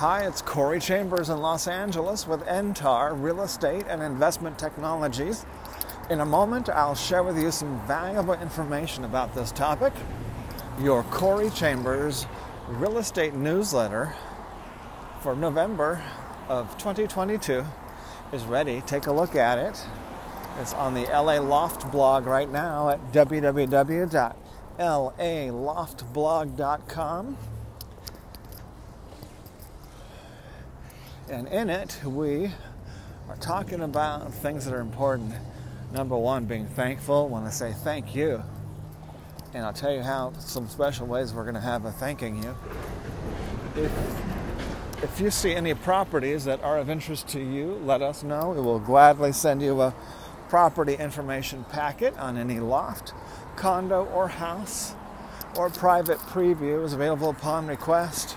Hi, it's Corey Chambers in Los Angeles with NTAR Real Estate and Investment Technologies. In a moment, I'll share with you some valuable information about this topic. Your Corey Chambers Real Estate newsletter for November of 2022 is ready. Take a look at it. It's on the LA Loft blog right now at www.laloftblog.com. And in it, we are talking about things that are important. Number one, being thankful. When I say thank you, and I'll tell you how some special ways we're going to have of thanking you. If, if you see any properties that are of interest to you, let us know. We will gladly send you a property information packet on any loft, condo, or house, or private preview is available upon request.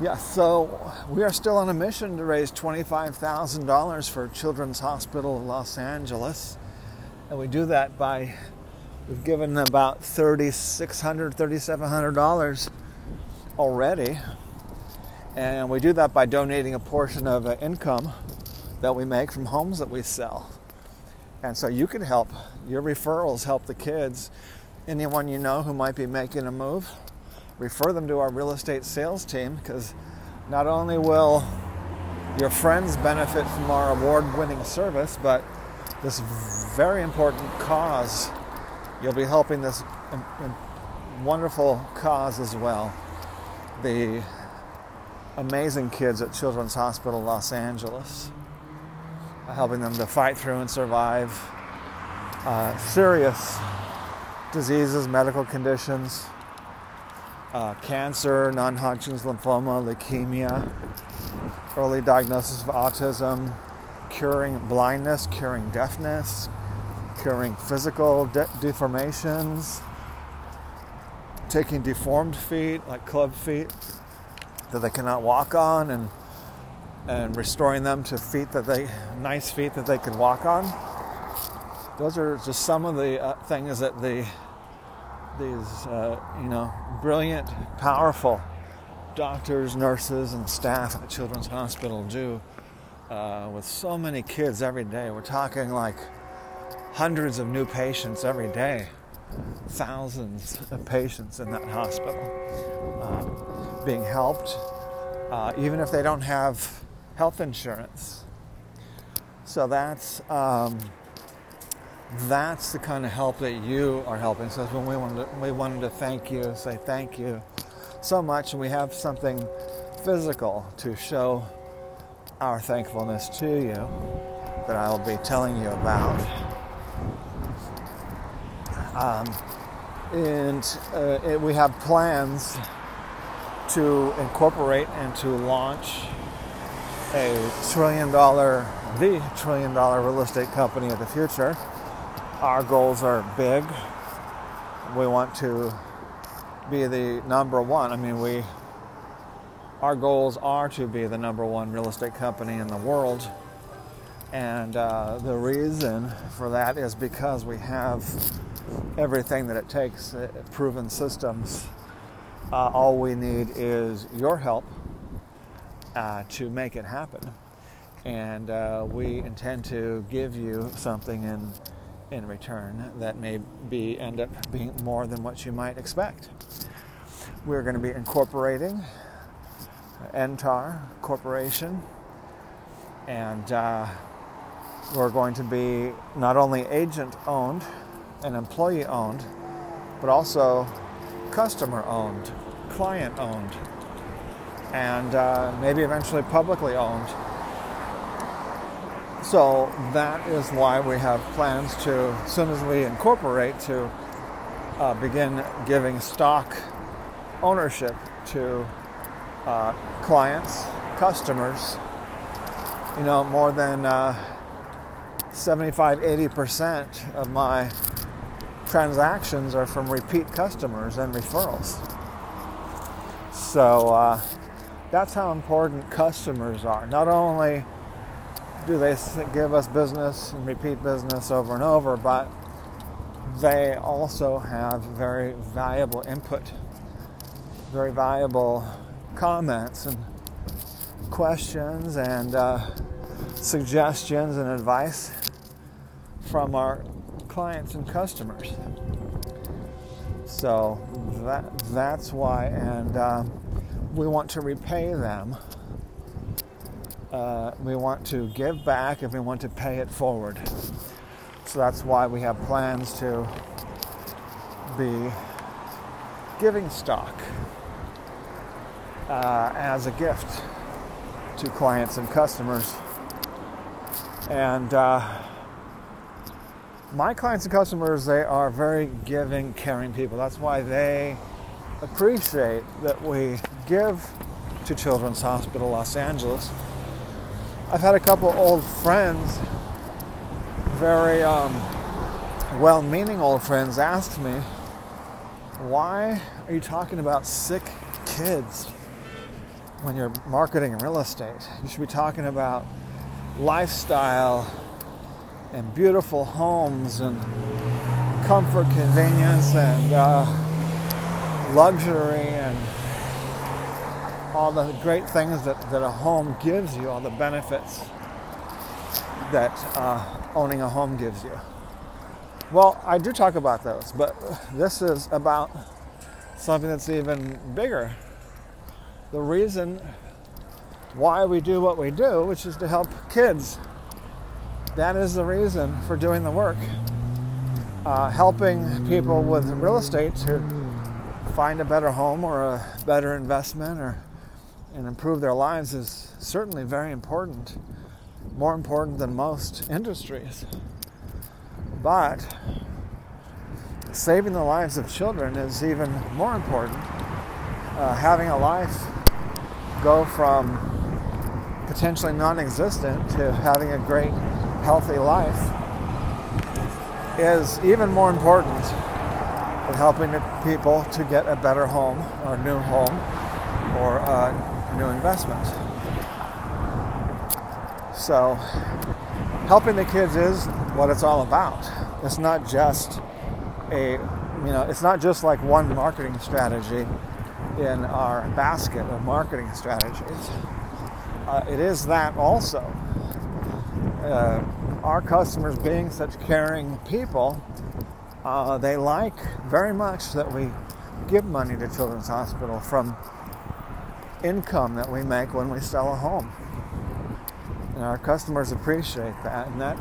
Yeah, so we are still on a mission to raise $25,000 for Children's Hospital of Los Angeles. And we do that by, we've given about $3,600, $3,700 already. And we do that by donating a portion of income that we make from homes that we sell. And so you can help, your referrals help the kids. Anyone you know who might be making a move, refer them to our real estate sales team because not only will your friends benefit from our award winning service, but this very important cause, you'll be helping this wonderful cause as well. The amazing kids at Children's Hospital Los Angeles, helping them to fight through and survive uh, serious diseases, medical conditions uh, cancer, non Hodgkin's lymphoma, leukemia, early diagnosis of autism, curing blindness, curing deafness, curing physical de- deformations, taking deformed feet, like club feet, that they cannot walk on, and and restoring them to feet that they nice feet that they can walk on. Those are just some of the uh, things that the these, uh, you know, brilliant, powerful doctors, nurses, and staff at Children's Hospital do uh, with so many kids every day. We're talking like hundreds of new patients every day, thousands of patients in that hospital uh, being helped, uh, even if they don't have health insurance. So that's. Um, that's the kind of help that you are helping. So when we wanted to, we wanted to thank you, say thank you so much, and we have something physical to show our thankfulness to you that I will be telling you about. Um, and uh, it, we have plans to incorporate and to launch a trillion dollar, the trillion dollar real estate company of the future our goals are big. We want to be the number one. I mean, we our goals are to be the number one real estate company in the world. And uh, the reason for that is because we have everything that it takes, uh, proven systems. Uh, all we need is your help uh, to make it happen. And uh, we intend to give you something in in return that may be end up being more than what you might expect. We're going to be incorporating NTAR Corporation, and uh, we're going to be not only agent owned and employee owned, but also customer owned, client owned, and uh, maybe eventually publicly owned so that is why we have plans to, as soon as we incorporate, to uh, begin giving stock ownership to uh, clients, customers, you know, more than uh, 75, 80% of my transactions are from repeat customers and referrals. So uh, that's how important customers are. Not only do they give us business and repeat business over and over, but they also have very valuable input, very valuable comments and questions and uh, suggestions and advice from our clients and customers. So that that's why, and uh, we want to repay them. Uh, we want to give back, and we want to pay it forward. So that's why we have plans to be giving stock uh, as a gift to clients and customers. And uh, my clients and customers, they are very giving, caring people. That's why they appreciate that we give to Children's Hospital Los Angeles. I've had a couple old friends, very um, well meaning old friends, ask me, why are you talking about sick kids when you're marketing real estate? You should be talking about lifestyle and beautiful homes and comfort, convenience, and uh, luxury, and all the great things that, that a home gives you, all the benefits that uh, owning a home gives you. Well, I do talk about those, but this is about something that's even bigger. The reason why we do what we do, which is to help kids that is the reason for doing the work. Uh, helping people with real estate to find a better home or a better investment or and improve their lives is certainly very important, more important than most industries. But saving the lives of children is even more important. Uh, having a life go from potentially non existent to having a great healthy life is even more important than helping people to get a better home or a new home or a new investment. So, helping the kids is what it's all about. It's not just a, you know, it's not just like one marketing strategy in our basket of marketing strategies. Uh, it is that also uh, our customers being such caring people, uh, they like very much that we give money to Children's Hospital from income that we make when we sell a home. And our customers appreciate that, and that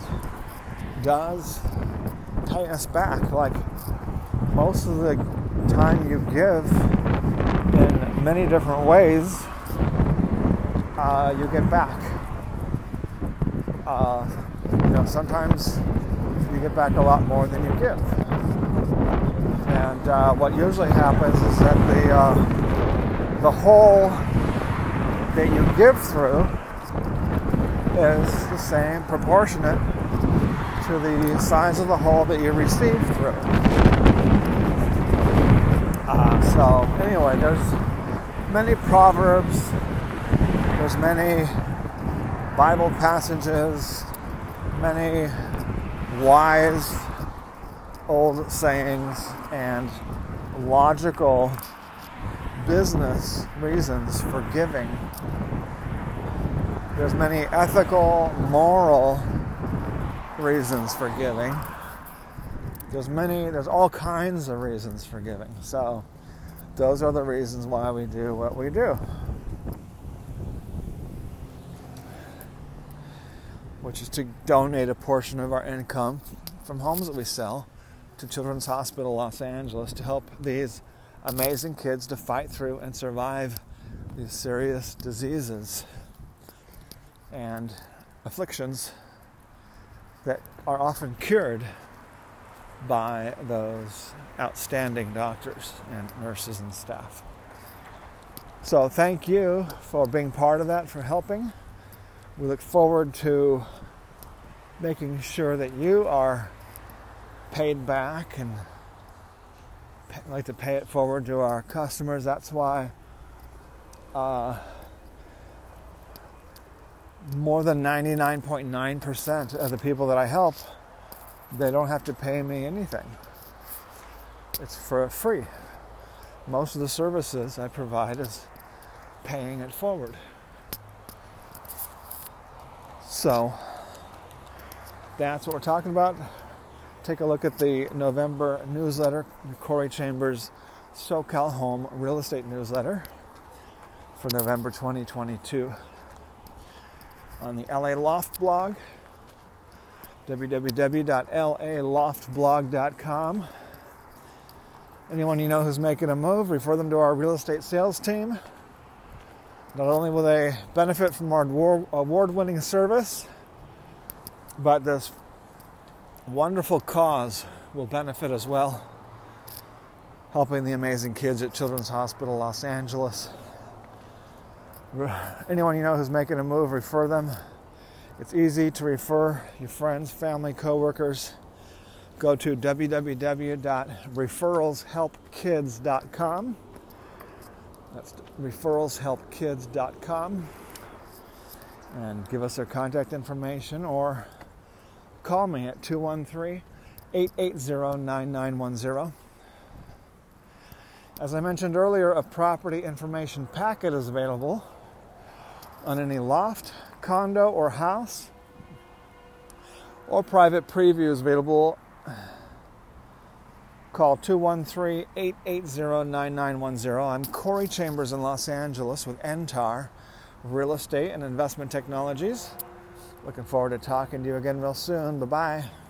does pay us back. Like most of the time you give in many different ways, uh, you get back. Uh, you know, sometimes you get back a lot more than you give. And uh, what usually happens is that the uh, the hole that you give through is the same, proportionate to the size of the hole that you receive through. Uh, so anyway, there's many proverbs. There's many Bible passages, many wise old sayings, and logical business reasons for giving. There's many ethical, moral reasons for giving. There's many, there's all kinds of reasons for giving. So, those are the reasons why we do what we do. which is to donate a portion of our income from homes that we sell to Children's Hospital Los Angeles to help these amazing kids to fight through and survive these serious diseases and afflictions that are often cured by those outstanding doctors and nurses and staff. So, thank you for being part of that, for helping We look forward to making sure that you are paid back and like to pay it forward to our customers. That's why uh, more than 99.9% of the people that I help, they don't have to pay me anything. It's for free. Most of the services I provide is paying it forward. So that's what we're talking about. Take a look at the November newsletter, Corey Chambers SoCal Home Real Estate Newsletter for November 2022 on the LA Loft blog, www.laloftblog.com. Anyone you know who's making a move, refer them to our real estate sales team. Not only will they benefit from our award winning service, but this wonderful cause will benefit as well, helping the amazing kids at Children's Hospital Los Angeles. Anyone you know who's making a move, refer them. It's easy to refer your friends, family, coworkers. Go to www.referralshelpkids.com. That's referralshelpkids.com. And give us their contact information or call me at 213 880 9910. As I mentioned earlier, a property information packet is available on any loft, condo, or house, or private previews available. Call 213 880 9910. I'm Corey Chambers in Los Angeles with NTAR Real Estate and Investment Technologies. Looking forward to talking to you again real soon. Bye bye.